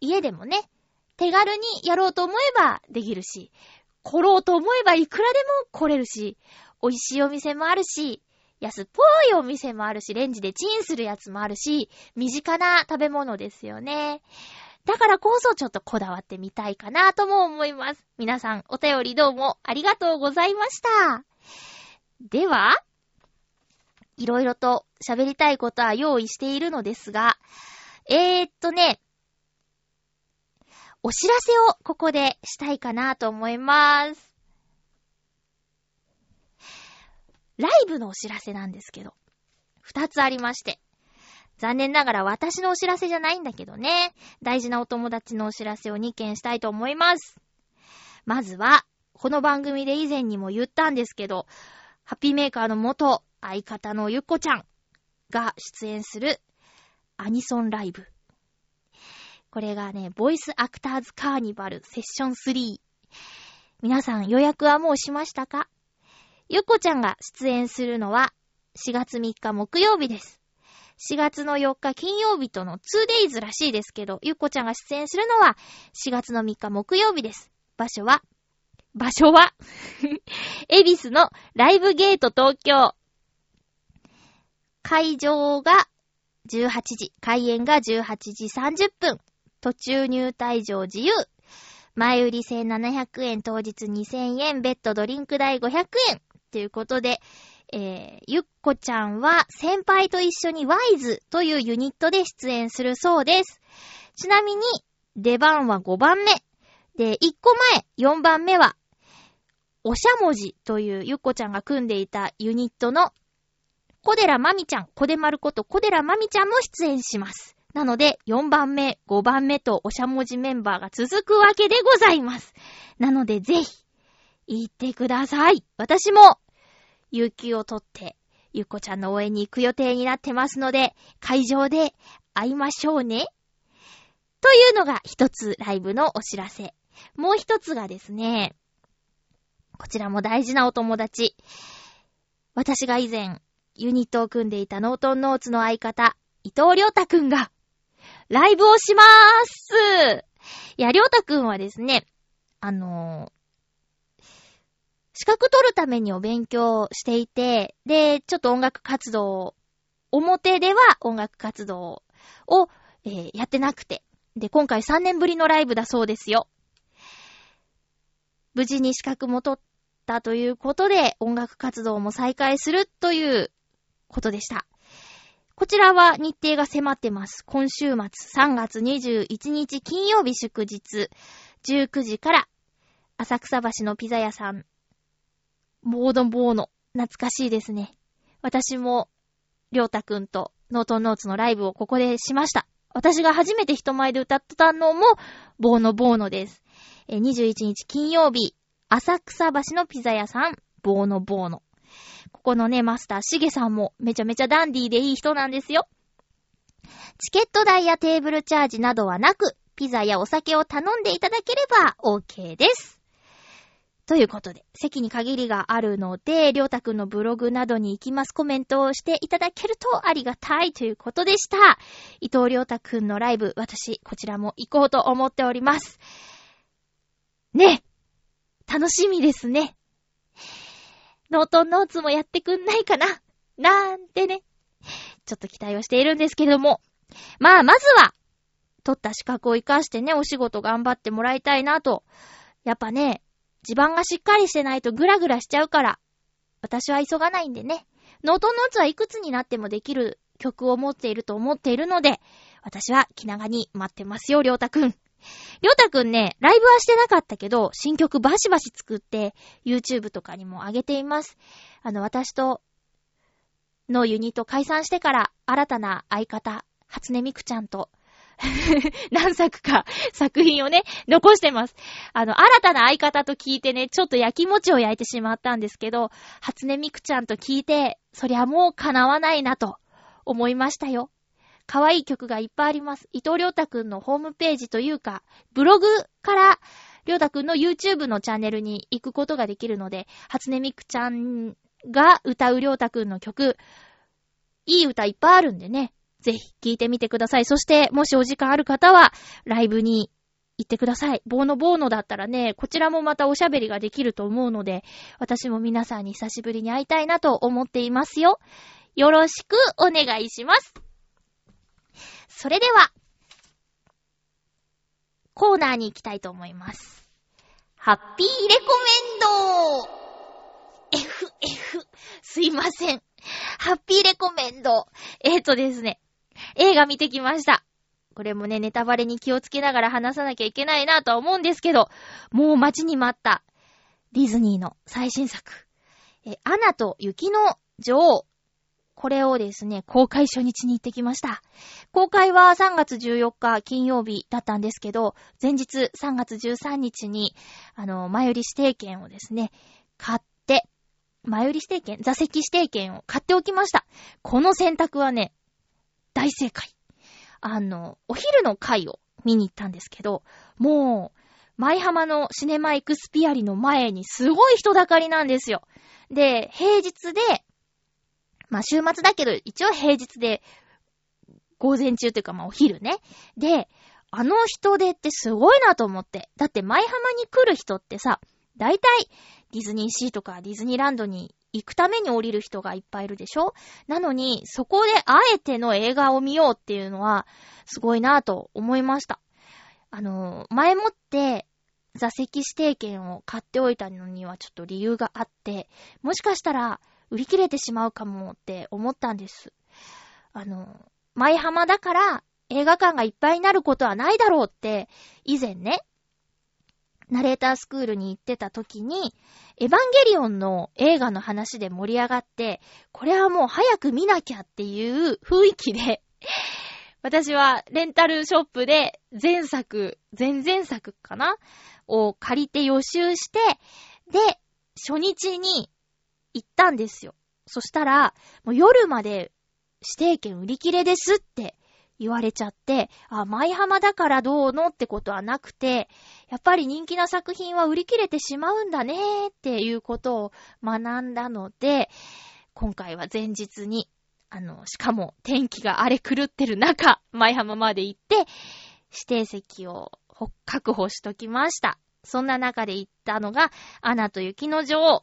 家でもね、手軽にやろうと思えばできるし、来ろうと思えばいくらでも来れるし、美味しいお店もあるし、安っぽいお店もあるし、レンジでチンするやつもあるし、身近な食べ物ですよね。だからこそちょっとこだわってみたいかなとも思います。皆さんお便りどうもありがとうございました。では、いろいろと喋りたいことは用意しているのですが、えー、っとね、お知らせをここでしたいかなと思います。ライブのお知らせなんですけど、二つありまして。残念ながら私のお知らせじゃないんだけどね。大事なお友達のお知らせを2件したいと思います。まずは、この番組で以前にも言ったんですけど、ハッピーメーカーの元相方のゆっこちゃんが出演するアニソンライブ。これがね、ボイスアクターズカーニバルセッション3。皆さん予約はもうしましたか？ゆっこちゃんが出演するのは4月3日木曜日です。4月の4日金曜日との 2days らしいですけど、ゆっこちゃんが出演するのは4月の3日木曜日です。場所は、場所はエビスのライブゲート東京。会場が18時、開演が18時30分。途中入退場自由。前売り1700円、当日2000円、ベッドドリンク代500円。ということで、えー、ゆっこちゃんは先輩と一緒にワイズというユニットで出演するそうです。ちなみに、出番は5番目。で、1個前、4番目は、おしゃもじというゆっこちゃんが組んでいたユニットの、小寺まみちゃん、小出丸こと小寺まみちゃんも出演します。なので、4番目、5番目とおしゃもじメンバーが続くわけでございます。なので、ぜひ、行ってください。私も、有給を取って、ゆっこちゃんの応援に行く予定になってますので、会場で会いましょうね。というのが一つライブのお知らせ。もう一つがですね、こちらも大事なお友達。私が以前、ユニットを組んでいたノートンノーツの相方、伊藤良太くんが、ライブをしまーすいや、良太くんはですね、あの、資格取るためにお勉強していて、で、ちょっと音楽活動、表では音楽活動を、えー、やってなくて、で、今回3年ぶりのライブだそうですよ。無事に資格も取ったということで、音楽活動も再開するということでした。こちらは日程が迫ってます。今週末3月21日金曜日祝日19時から浅草橋のピザ屋さん、ボードボーノ、懐かしいですね。私も、りょうたくんとノートンノーツのライブをここでしました。私が初めて人前で歌ったのも、ボーノボーノです。え21日金曜日、浅草橋のピザ屋さん、ボーノボーノ。ここのね、マスター、しげさんもめちゃめちゃダンディーでいい人なんですよ。チケット代やテーブルチャージなどはなく、ピザやお酒を頼んでいただければ OK です。ということで、席に限りがあるので、りょうたくんのブログなどに行きますコメントをしていただけるとありがたいということでした。伊藤りょうたくんのライブ、私、こちらも行こうと思っております。ね楽しみですね。ノートンノーツもやってくんないかななんてね。ちょっと期待をしているんですけども。まあ、まずは、取った資格を活かしてね、お仕事頑張ってもらいたいなと。やっぱね、地盤がしっかりしてないとグラグラしちゃうから、私は急がないんでね。ノートノーツはいくつになってもできる曲を持っていると思っているので、私は気長に待ってますよ、りょうたくん。りょうたくんね、ライブはしてなかったけど、新曲バシバシ作って、YouTube とかにも上げています。あの、私と、のユニット解散してから、新たな相方、初音ミクちゃんと、[LAUGHS] 何作か作品をね、残してます。あの、新たな相方と聞いてね、ちょっと焼き餅を焼いてしまったんですけど、初音ミクちゃんと聞いて、そりゃもう叶わないなと思いましたよ。可愛い曲がいっぱいあります。伊藤良太くんのホームページというか、ブログから良太くんの YouTube のチャンネルに行くことができるので、初音ミクちゃんが歌う良太くんの曲、いい歌いっぱいあるんでね、ぜひ聴いてみてください。そして、もしお時間ある方は、ライブに行ってください。ボーノボーノだったらね、こちらもまたおしゃべりができると思うので、私も皆さんに久しぶりに会いたいなと思っていますよ。よろしくお願いします。それでは、コーナーに行きたいと思います。ハッピーレコメンド !FF、すいません。ハッピーレコメンド。えっ、ー、とですね。映画見てきました。これもね、ネタバレに気をつけながら話さなきゃいけないなとは思うんですけど、もう待ちに待ったディズニーの最新作。え、アナと雪の女王。これをですね、公開初日に行ってきました。公開は3月14日金曜日だったんですけど、前日3月13日に、あの、前売り指定券をですね、買って、前売り指定券座席指定券を買っておきました。この選択はね、大正解。あの、お昼の回を見に行ったんですけど、もう、舞浜のシネマエクスピアリの前にすごい人だかりなんですよ。で、平日で、まあ週末だけど、一応平日で、午前中というかまあお昼ね。で、あの人出ってすごいなと思って。だって舞浜に来る人ってさ、大体ディズニーシーとかディズニーランドに行くために降りる人がいっぱいいるでしょ？なのに、そこであえての映画を見ようっていうのは、すごいなぁと思いました。あの、前もって座席指定券を買っておいたのにはちょっと理由があって、もしかしたら、売り切れてしまうかもって思ったんです。あの、舞浜だから映画館がいっぱいになることはないだろうって、以前ね、ナレータースクールに行ってた時に、エヴァンゲリオンの映画の話で盛り上がって、これはもう早く見なきゃっていう雰囲気で [LAUGHS] 私はレンタルショップで前作、前々作かなを借りて予習して、で、初日に行ったんですよ。そしたら、もう夜まで指定券売り切れですって言われちゃって、あ、舞浜だからどうのってことはなくて、やっぱり人気な作品は売り切れてしまうんだねーっていうことを学んだので、今回は前日にあの、しかも天気が荒れ狂ってる中、舞浜まで行って、指定席を確保しときました。そんな中で行ったのが、アナと雪の女王。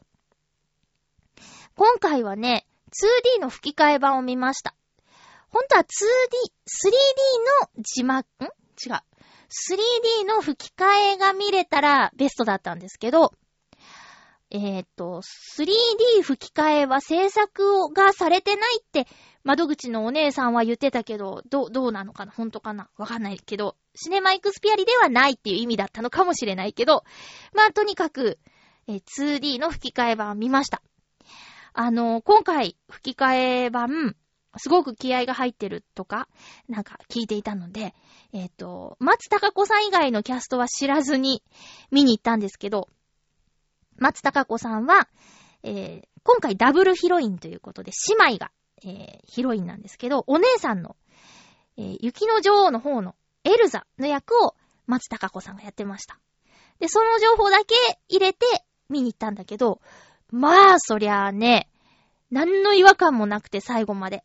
今回はね、2D の吹き替え版を見ました。本当は 2D、3D の字幕、ん？違う。3D の吹き替えが見れたらベストだったんですけど、えっ、と、3D 吹き替えは制作がされてないって、窓口のお姉さんは言ってたけど、どう、どうなのかな？本当かな？わかんないけど、シネマイクスピアリではないっていう意味だったのかもしれないけど、まあ、とにかく、えー、2D の吹き替え版見ました。あのー、今回、吹き替え版、すごく気合が入ってるとか、なんか聞いていたので、えっ、ー、と、松高子さん以外のキャストは知らずに見に行ったんですけど、松高子さんは、えー、今回ダブルヒロインということで、姉妹が、えー、ヒロインなんですけど、お姉さんの、えー、雪の女王の方のエルザの役を松高子さんがやってました。で、その情報だけ入れて見に行ったんだけど、まあ、そりゃあね、何の違和感もなくて最後まで。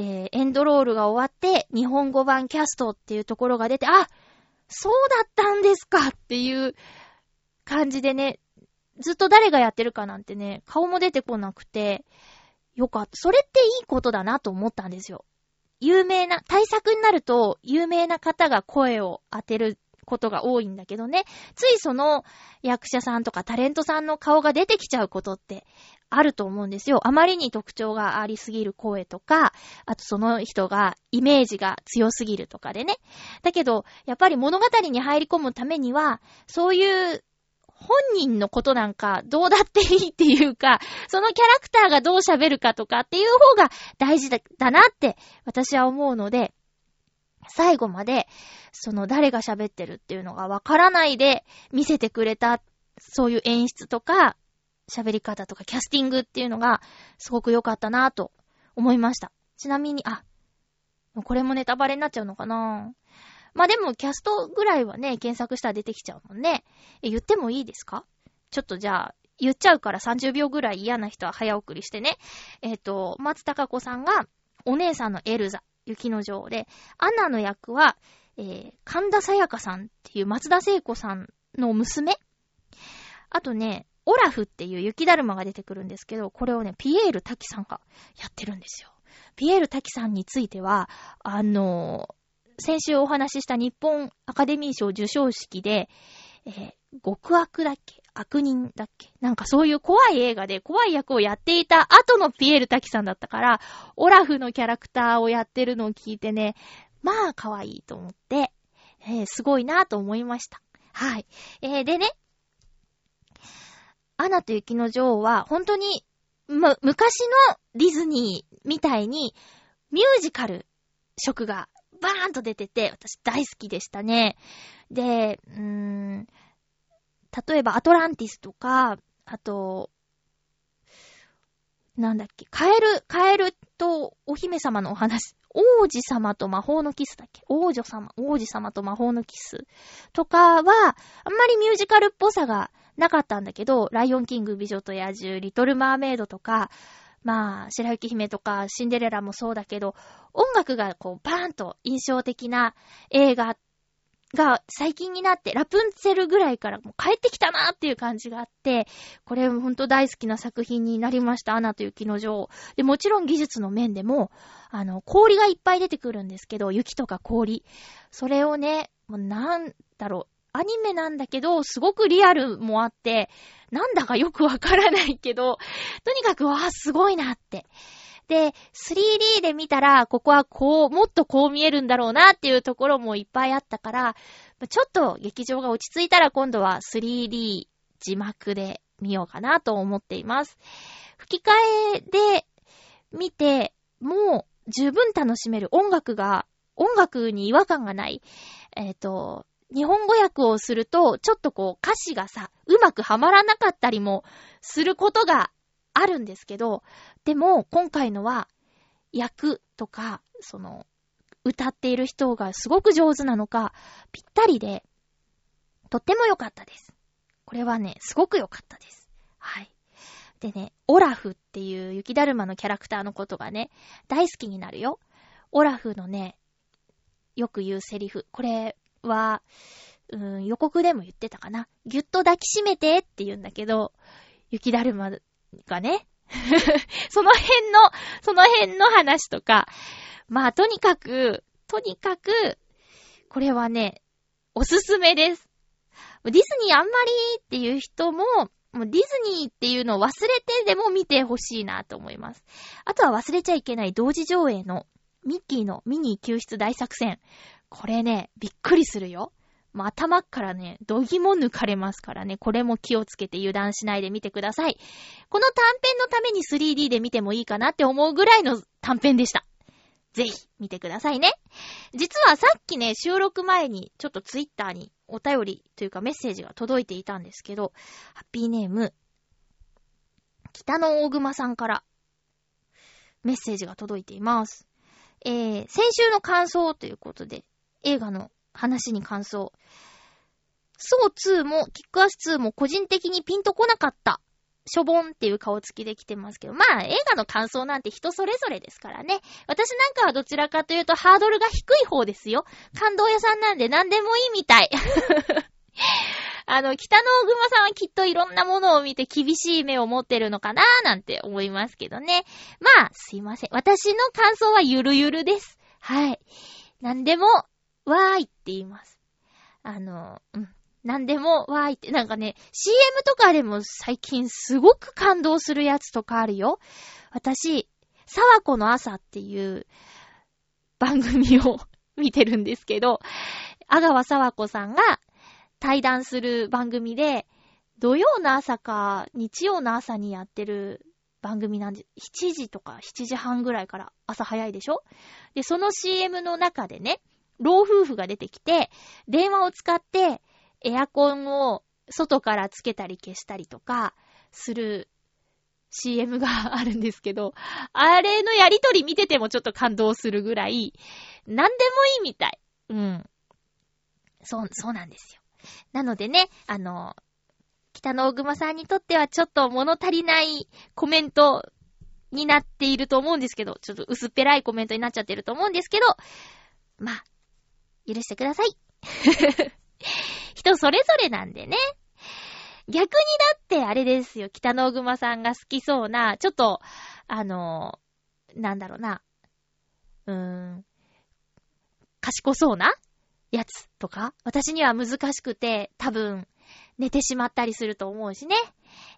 えー、エンドロールが終わって、日本語版キャストっていうところが出て、あ、そうだったんですかっていう感じでね、ずっと誰がやってるかなんてね、顔も出てこなくて、よかった。それっていいことだなと思ったんですよ。有名な、対策になると、有名な方が声を当てることが多いんだけどね、ついその役者さんとかタレントさんの顔が出てきちゃうことってあると思うんですよ。あまりに特徴がありすぎる声とか、あとその人がイメージが強すぎるとかでね。だけど、やっぱり物語に入り込むためには、そういう本人のことなんかどうだっていいっていうか、そのキャラクターがどう喋るかとかっていう方が大事だなって私は思うので、最後までその誰が喋ってるっていうのがわからないで見せてくれた、そういう演出とか、喋り方とかキャスティングっていうのがすごく良かったなぁと思いました。ちなみに、あ、これもネタバレになっちゃうのかなまあでも、キャストぐらいはね、検索したら出てきちゃうもんね。え、言ってもいいですか？ちょっとじゃあ、言っちゃうから30秒ぐらい嫌な人は早送りしてね。えっ、ー、と、松高子さんが、お姉さんのエルザ、雪の女王で、アナの役は、えー、神田沙也加さんっていう松田聖子さんの娘あとね、オラフっていう雪だるまが出てくるんですけど、これをね、ピエール滝さんがやってるんですよ。ピエール滝さんについては、あの先週お話しした日本アカデミー賞受賞式で、えー、極悪だっけ？悪人だっけ？なんかそういう怖い映画で怖い役をやっていた後のピエール滝さんだったから、オラフのキャラクターをやってるのを聞いてね、まあ可愛いと思って、えー、すごいなと思いました。はい。えー、でね、アナと雪の女王は本当に、む、昔のディズニーみたいにミュージカル色がバーンと出てて、私大好きでしたね。で、うーん、例えばアトランティスとか、あと、なんだっけ、カエル、カエルとお姫様のお話、王子様と魔法のキスだっけ？王女様、王子様と魔法のキスとかは、あんまりミュージカルっぽさがなかったんだけど、ライオンキング、美女と野獣、リトルマーメイドとか、まあ、白雪姫とかシンデレラもそうだけど、音楽がこう、バーンと印象的な映画が最近になって、ラプンツェルぐらいからもう帰ってきたなっていう感じがあって、これほんと大好きな作品になりました。アナと雪の女王。で、もちろん技術の面でも、あの、氷がいっぱい出てくるんですけど、雪とか氷。それをね、もうなんだろう、アニメなんだけど、すごくリアルもあって、なんだかよくわからないけど、とにかく、わあ、すごいなって。で、3D で見たら、ここはこう、もっとこう見えるんだろうなっていうところもいっぱいあったから、ちょっと劇場が落ち着いたら今度は 3D 字幕で見ようかなと思っています。吹き替えで見て、もう十分楽しめる音楽が、音楽に違和感がない。えっ、ー、と、日本語訳をすると、ちょっとこう歌詞がさ、うまくはまらなかったりもすることがあるんですけど、でも今回のは、役とか、その、歌っている人がすごく上手なのか、ぴったりで、とっても良かったです。これはね、すごく良かったです。はい。でね、オラフっていう雪だるまのキャラクターのことがね、大好きになるよ。オラフのね、よく言うセリフ。これは、うん、予告でも言ってたかな。ぎゅっと抱きしめてって言うんだけど、雪だるまがね、[LAUGHS] その辺の、その辺の話とか、まあとにかく、とにかく、これはね、おすすめです。ディズニーあんまりっていう人も、もうディズニーっていうのを忘れてでも見てほしいなと思います。あとは忘れちゃいけない同時上映のミッキーのミニー救出大作戦。これね、びっくりするよ。もう頭からね、どぎも抜かれますからね、これも気をつけて油断しないで見てください。この短編のために 3D で見てもいいかなって思うぐらいの短編でした。ぜひ、見てくださいね。実はさっきね、収録前に、ちょっとツイッターにお便りというかメッセージが届いていたんですけど、ハッピーネーム、北の大熊さんからメッセージが届いています。えー、先週の感想ということで、映画の話に感想。ソー2もキックアス2も個人的にピンとこなかった。しょぼんっていう顔つきで来てますけど、まあ映画の感想なんて人それぞれですからね。私なんかはどちらかというとハードルが低い方ですよ。感動屋さんなんで何でもいいみたい。[LAUGHS] あの、北の大熊さんはきっといろんなものを見て厳しい目を持ってるのかなーなんて思いますけどね。まあ、すいません。私の感想はゆるゆるです。はい。何でも、わーいって言います。あの、うん。何でも、わーいって、なんかね、CM とかでも最近すごく感動するやつとかあるよ。私、沢子の朝っていう番組を見てるんですけど、阿川沢子さんが対談する番組で、土曜の朝か日曜の朝にやってる番組なんで、7時とか7時半ぐらいから朝早いでしょ？で、その CM の中でね、老夫婦が出てきて、電話を使ってエアコンを外からつけたり消したりとかする CM があるんですけど、あれのやりとり見ててもちょっと感動するぐらい、なんでもいいみたい。うん。そう、そうなんですよ。なのでね、あの、北の大熊さんにとってはちょっと物足りないコメントになっていると思うんですけど、ちょっと薄っぺらいコメントになっちゃってると思うんですけど、まあ、許してください。[LAUGHS] 人それぞれなんでね。逆にだってあれですよ、北の熊さんが好きそうな、ちょっと、あの、なんだろうな、うーん、賢そうなやつとか、私には難しくて、多分、寝てしまったりすると思うしね。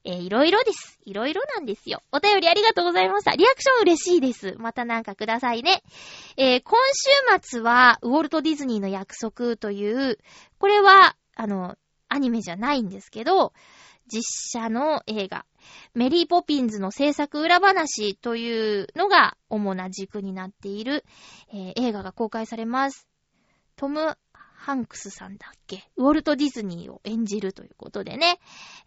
えー、いろいろです。いろいろなんですよ。お便りありがとうございました。リアクション嬉しいです。またなんかくださいね。えー、今週末は、ウォルト・ディズニーの約束という、これは、あの、アニメじゃないんですけど、実写の映画、メリーポピンズの制作裏話というのが主な軸になっている、えー、映画が公開されます。トム・ハンクスさんだっけ？ウォルト・ディズニーを演じるということでね。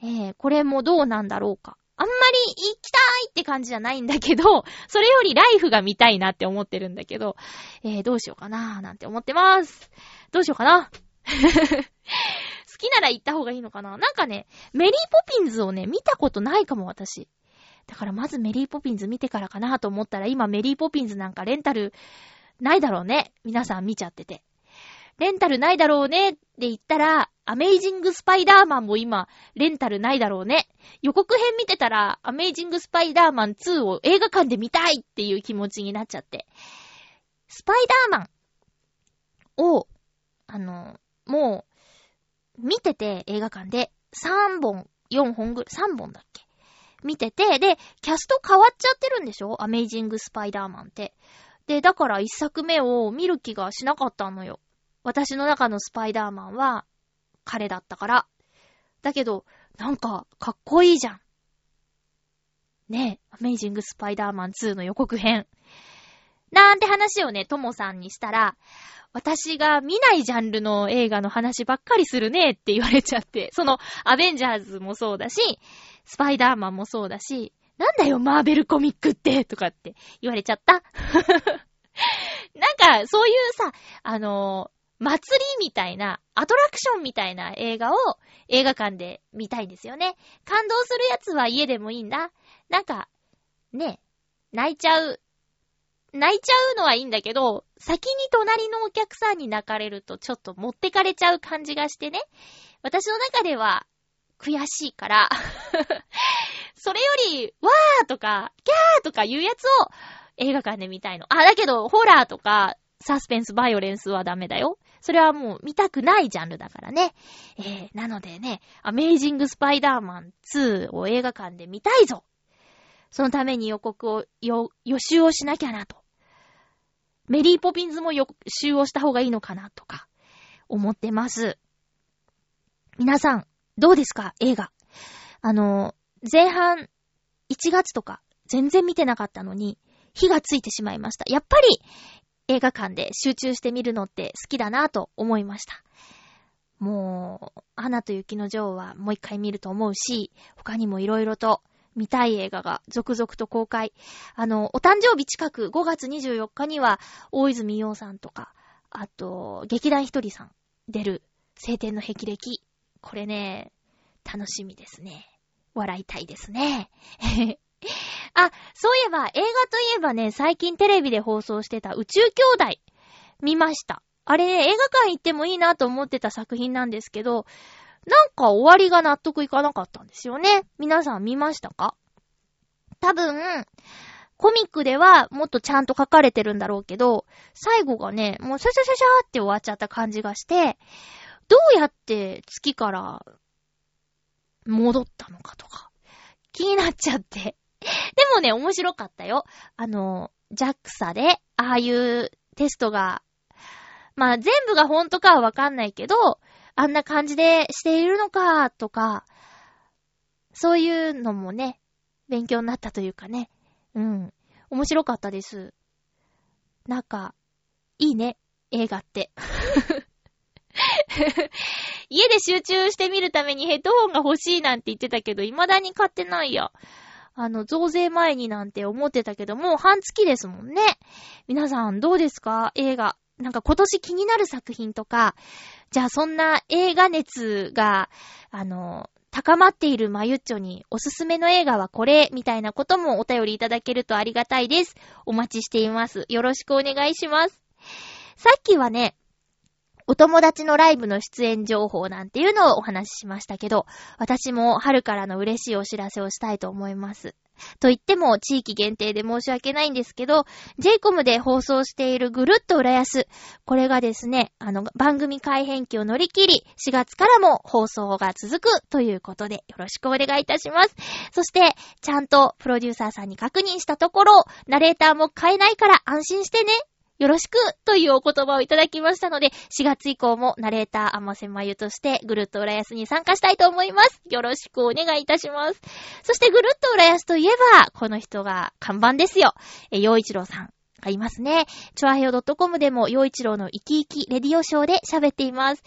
えー、これもどうなんだろうか。あんまり行きたいって感じじゃないんだけど、[LAUGHS] それよりライフが見たいなって思ってるんだけど、えー、どうしようかなーなんて思ってます。どうしようかな [LAUGHS] 好きなら行った方がいいのかななんかね、メリーポピンズをね、見たことないかも、私。だからまずメリーポピンズ見てからかなと思ったら、今メリーポピンズなんかレンタルないだろうね。皆さん見ちゃってて。レンタルないだろうねって言ったら、アメイジングスパイダーマンも今、レンタルないだろうね。予告編見てたら、アメイジングスパイダーマン2を映画館で見たいっていう気持ちになっちゃって。スパイダーマンを、あの、もう、見てて映画館で3本、4本ぐらい、3本だっけ？見てて、で、キャスト変わっちゃってるんでしょ？アメイジング・スパイダーマンって。で、だから一作目を見る気がしなかったのよ。私の中のスパイダーマンは彼だったから。だけど、なんか、かっこいいじゃん。ねえ、アメイジング・スパイダーマン2の予告編。なんて話をね、ともさんにしたら、私が見ないジャンルの映画の話ばっかりするねって言われちゃって、その、アベンジャーズもそうだし、スパイダーマンもそうだし、なんだよ、マーベルコミックってとかって言われちゃった。[LAUGHS] なんか、そういうさ、あのー、祭りみたいな、アトラクションみたいな映画を映画館で見たいんですよね。感動するやつは家でもいいんだ。なんか、ね、泣いちゃう泣いちゃうのはいいんだけど、先に隣のお客さんに泣かれるとちょっと持ってかれちゃう感じがしてね。私の中では悔しいから [LAUGHS] それより、わーとか、キャーとかいうやつを映画館で見たいの。あ、だけど、ホラーとか、サスペンス、バイオレンスはダメだよ。それはもう見たくないジャンルだからね。えー、なのでね、アメイジング・スパイダーマン2を映画館で見たいぞそのために予告を、予習をしなきゃなと。メリーポピンズも予習をした方がいいのかなとか、思ってます。皆さん、どうですか？映画。あの、前半、1月とか、全然見てなかったのに、火がついてしまいました。やっぱり、映画館で集中して見るのって好きだなと思いました。もう、アナと雪の女王はもう一回見ると思うし、他にも色々と見たい映画が続々と公開。あの、お誕生日近く5月24日には、大泉洋さんとか、あと、劇団ひとりさん出る晴天の霹靂。これね、楽しみですね。笑いたいですね。あ、そういえば、映画といえばね、最近テレビで放送してた宇宙兄弟、見ました。あれね、映画館行ってもいいなと思ってた作品なんですけど、なんか終わりが納得いかなかったんですよね。皆さん見ましたか？多分、コミックではもっとちゃんと書かれてるんだろうけど、最後がね、もうシャシャシャシャって終わっちゃった感じがして、どうやって月から戻ったのかとか、気になっちゃって。[LAUGHS] でもね、面白かったよ。あの、JAXA で、ああいうテストが、まあ全部が本当かはわかんないけど、あんな感じでしているのか、とか、そういうのもね、勉強になったというかね。うん。面白かったです。なんか、いいね、映画って。[LAUGHS] 家で集中してみるためにヘッドホンが欲しいなんて言ってたけど、未だに買ってないや。あの、増税前になんて思ってたけどもう、半月ですもんね。皆さんどうですか？映画。なんか今年気になる作品とか、じゃあそんな映画熱が、あの、高まっているまゆっちょにおすすめの映画はこれ、みたいなこともお便りいただけるとありがたいです。お待ちしています。よろしくお願いします。さっきはね、お友達のライブの出演情報なんていうのをお話ししましたけど、私も春からの嬉しいお知らせをしたいと思います。と言っても地域限定で申し訳ないんですけど、JCOM で放送しているぐるっと浦安。これがですね、あの、番組改編期を乗り切り、4月からも放送が続くということで、よろしくお願いいたします。そして、ちゃんとプロデューサーさんに確認したところ、ナレーターも変えないから安心してねよろしくというお言葉をいただきましたので、4月以降もナレーター、甘瀬まゆとして、ぐるっと浦安に参加したいと思います。よろしくお願いいたします。そして、ぐるっと浦安といえば、この人が看板ですよ。え、洋一郎さん。がいますね。チョアヘオ .com でも、洋一郎の生き生きレディオショーで喋っています。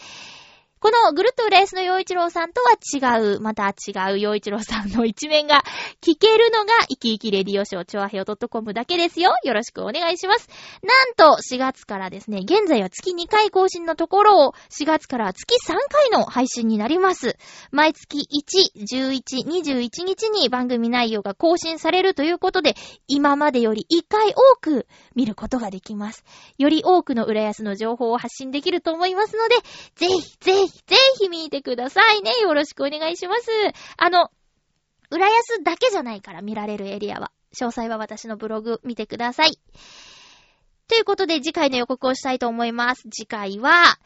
このぐるっと浦安の洋一郎さんとは違う、また違う洋一郎さんの一面が聞けるのが、生き生きレディオショー、チョアヘオ .com だけですよ。よろしくお願いします。なんと、4月からですね、現在は月2回更新のところを、4月からは月3回の配信になります。毎月1、11、21日に番組内容が更新されるということで、今までより1回多く見ることができます。より多くの浦安の情報を発信できると思いますので、ぜひ、ぜひ、ひ、ぜひ見てくださいね。よろしくお願いします。あの、浦安だけじゃないから見られるエリアは。詳細は私のブログ見てください。ということで次回の予告をしたいと思います。次回は、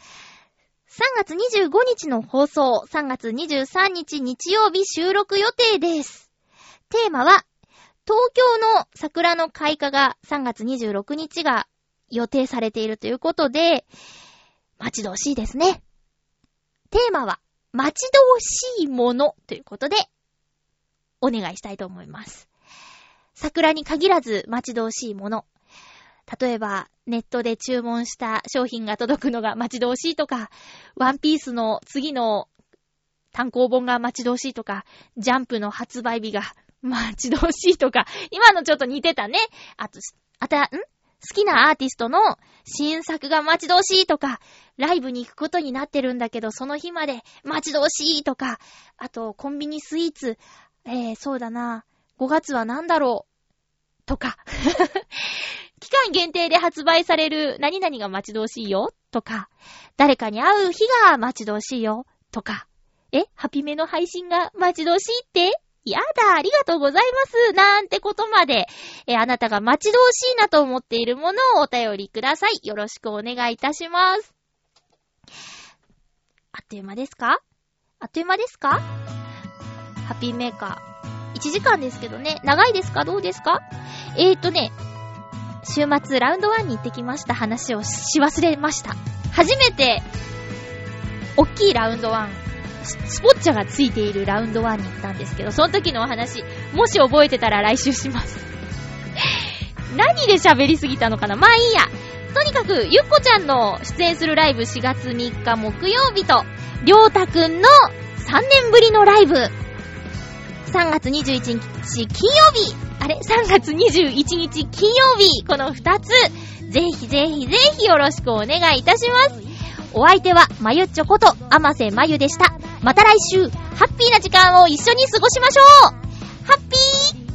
3月25日の放送、3月23日日曜日収録予定です。テーマは、東京の桜の開花が3月26日が予定されているということで、待ち遠しいですね。テーマは、待ち遠しいものということで、お願いしたいと思います。桜に限らず待ち遠しいもの。例えば、ネットで注文した商品が届くのが待ち遠しいとか、ワンピースの次の単行本が待ち遠しいとか、ジャンプの発売日が待ち遠しいとか、今のちょっと似てたね。あと、あた、ん？好きなアーティストの新作が待ち遠しいとか、ライブに行くことになってるんだけど、その日まで待ち遠しいとか、あと、コンビニスイーツ、えー、そうだな、5月は何だろう、とか。[LAUGHS] 期間限定で発売される何々が待ち遠しいよ、とか。誰かに会う日が待ち遠しいよ、とか。え、ハピメの配信が待ち遠しいって？やだ、ありがとうございます。なんてことまで、えあなたが待ち遠しいなと思っているものをお便りください。よろしくお願いいたします。あっという間ですか？あっという間ですか？ハッピーメーカー。1時間ですけどね。長いですか？どうですか？えーとね、週末ラウンド1に行ってきました話をし忘れました。初めて、おっきいラウンド1、スポッチャがついているラウンド1に行ったんですけど、その時のお話、もし覚えてたら来週します。[LAUGHS] 何で喋りすぎたのかな？まあいいや。とにかく、ゆっこちゃんの出演するライブ4月3日木曜日と、りょうたくんの3年ぶりのライブ、3月21日金曜日、あれ ?3 月21日金曜日、この2つ、ぜひぜひぜひよろしくお願いいたします。お相手は、まゆっちょこと、あませまゆでした。また来週、ハッピーな時間を一緒に過ごしましょう。ハッピー。